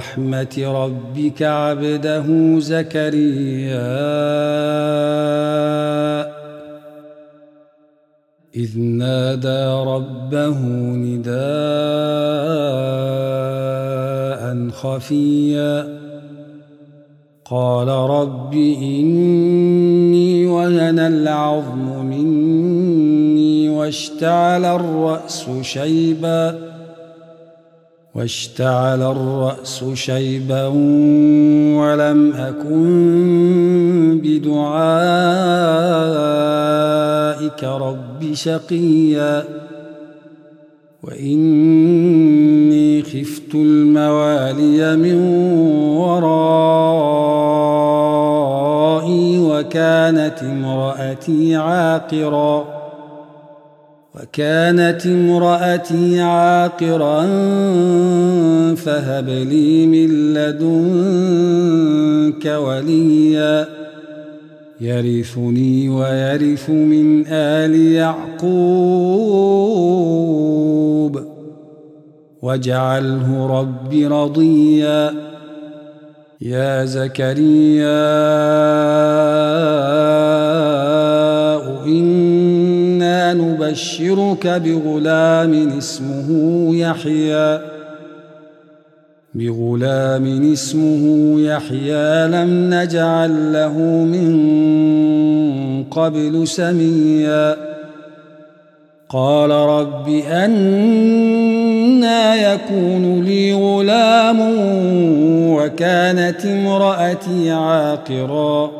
رحمة ربك عبده زكريا. إذ نادى ربه نداء خفيا. قال رب إني وهن العظم مني واشتعل الرأس شيبا. واشتعل الرأس شيبا ولم أكن بدعائك رب شقيا وإني خفت الموالي من ورائي وكانت امرأتي عاقرا وكانت امرأتي عاقرا فهب لي من لدنك وليا. يرثني ويرث من آل يعقوب. واجعله رب رضيا. يا زكريا نبشرك بغلام اسمه يحيى. بغلام اسمه يحيى لم نجعل له من قبل سميا. قال رب أنا يكون لي غلام وكانت امرأتي عاقرا.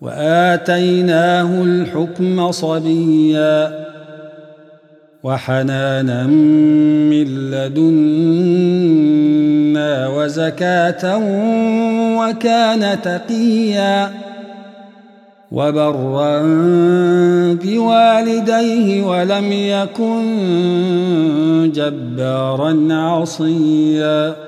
وآتيناه الحكم صبيا وحنانا من لدنا وزكاة وكان تقيا وبرا بوالديه ولم يكن جبارا عصيا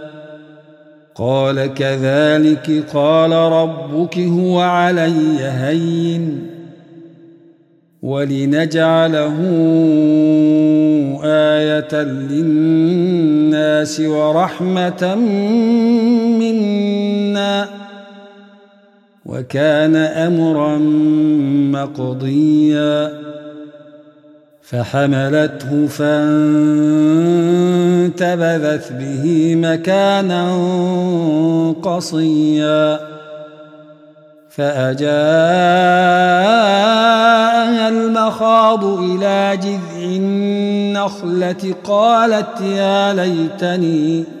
قال كذلك قال ربك هو علي هين ولنجعله آية للناس ورحمة منا وكان أمرا مقضيا فحملته فانتبذت به مكانا قصيا فأجاءها المخاض إلى جذع النخلة قالت يا ليتني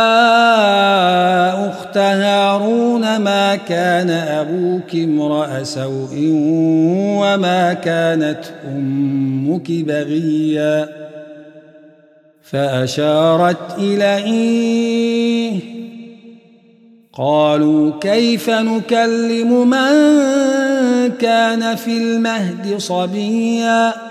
أخت هارون ما كان أبوك امرأ سوء وما كانت أمك بغيا؟ فأشارت إليه قالوا كيف نكلم من كان في المهد صبيا؟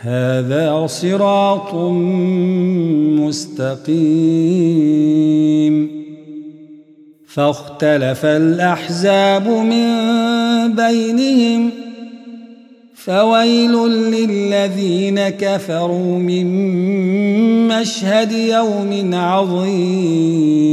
هذا صراط مستقيم. فاختلف الأحزاب من بينهم. فويل للذين كفروا من مشهد يوم عظيم.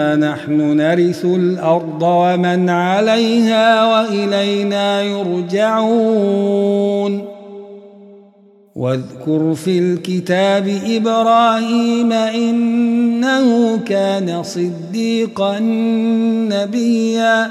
إنا نحن نرث الأرض ومن عليها وإلينا يرجعون. واذكر في الكتاب إبراهيم إنه كان صديقا نبيا.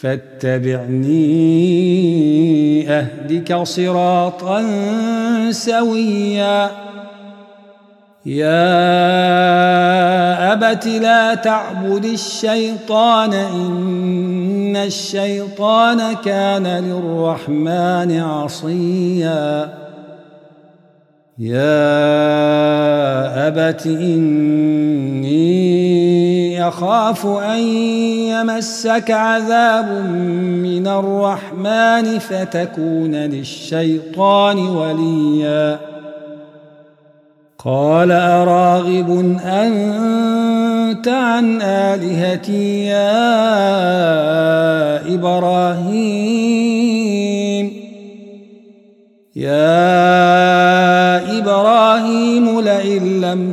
فاتبعني أهدك صراطا سويا. يا أبت لا تعبد الشيطان إن الشيطان كان للرحمن عصيا. يا أبت إني أخاف أن يمسك عذاب من الرحمن فتكون للشيطان وليا. قال أراغب أنت عن آلهتي يا إبراهيم. يا إبراهيم لئن لم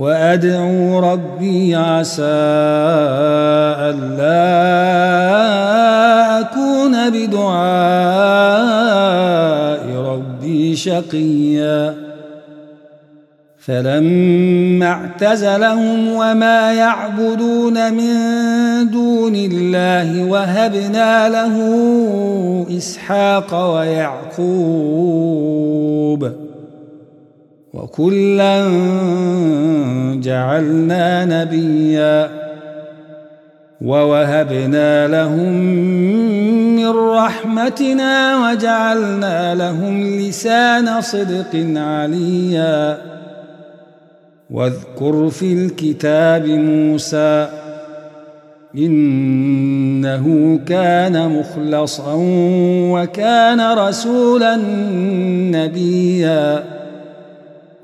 وأدعو ربي عسى ألا أكون بدعاء ربي شقيا. فلما اعتزلهم وما يعبدون من دون الله وهبنا له إسحاق ويعقوب وكلا جعلنا نبيا ووهبنا لهم من رحمتنا وجعلنا لهم لسان صدق عليا واذكر في الكتاب موسى إنه كان مخلصا وكان رسولا نبيا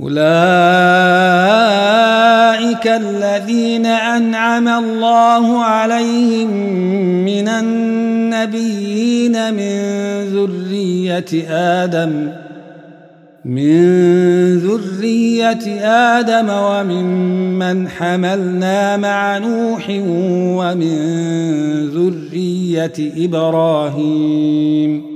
أولئك الذين أنعم الله عليهم من النبيين من ذرية آدم من ذرية آدم وممن حملنا مع نوح ومن ذرية إبراهيم.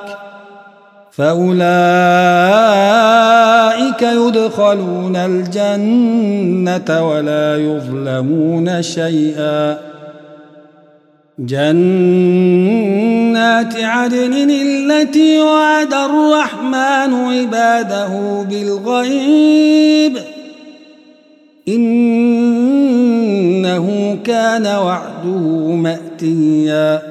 فأولئك يدخلون الجنة ولا يظلمون شيئا. جنات عدن التي وعد الرحمن عباده بالغيب. إنه كان وعده مأتياً.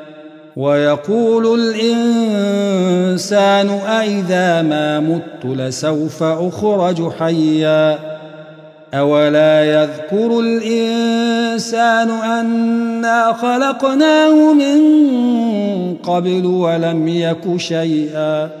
ويقول الإنسان أإذا ما مت لسوف اخرج حيا اولا يذكر الإنسان انا خلقناه من قبل ولم يك شيئا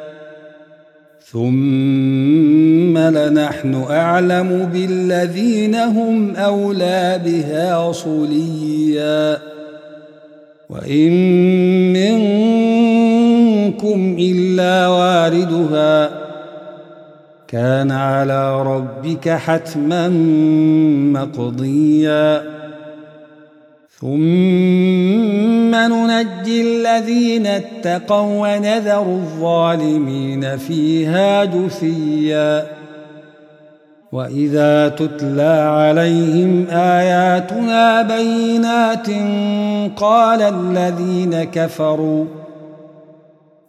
ثم لنحن اعلم بالذين هم اولى بها صليا وان منكم الا واردها كان على ربك حتما مقضيا ثم ننجي الذين اتقوا ونذر الظالمين فيها جثيا واذا تتلى عليهم اياتنا بينات قال الذين كفروا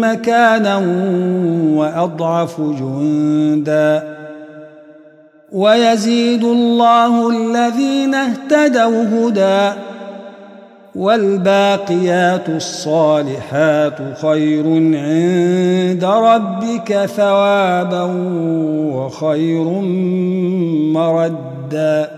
مكانا وأضعف جندا. ويزيد الله الذين اهتدوا هدى والباقيات الصالحات خير عند ربك ثوابا وخير مردا.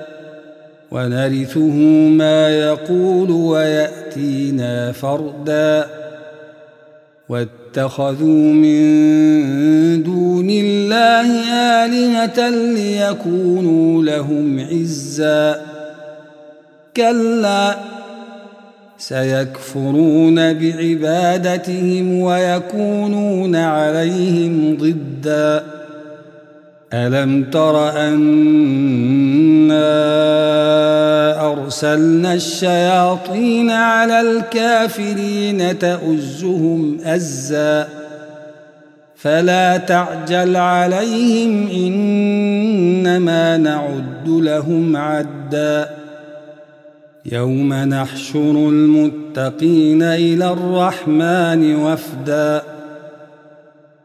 ونرثه ما يقول ويأتينا فردا. واتخذوا من دون الله آلهة ليكونوا لهم عزا. كلا سيكفرون بعبادتهم ويكونون عليهم ضدا. ألم تر أنا أرسلنا الشياطين على الكافرين تؤزهم أزا فلا تعجل عليهم إنما نعد لهم عدًّا يوم نحشر المتقين إلى الرحمن وفدا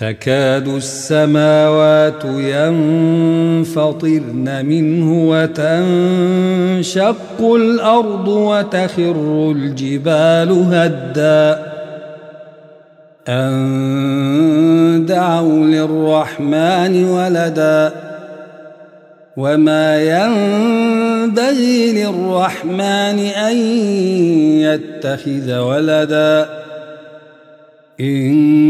تكاد السماوات ينفطرن منه وتنشق الأرض وتخر الجبال هدا. أن دعوا للرحمن ولدا. وما ينبغي للرحمن أن يتخذ ولدا. إن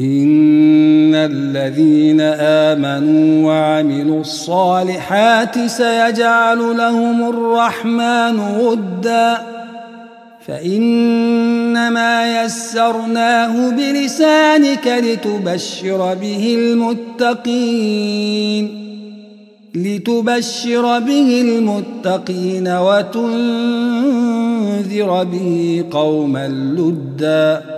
إن الذين آمنوا وعملوا الصالحات سيجعل لهم الرحمن ودا. فإنما يسرناه بلسانك لتبشر به المتقين. لتبشر به المتقين وتنذر به قوما لدا.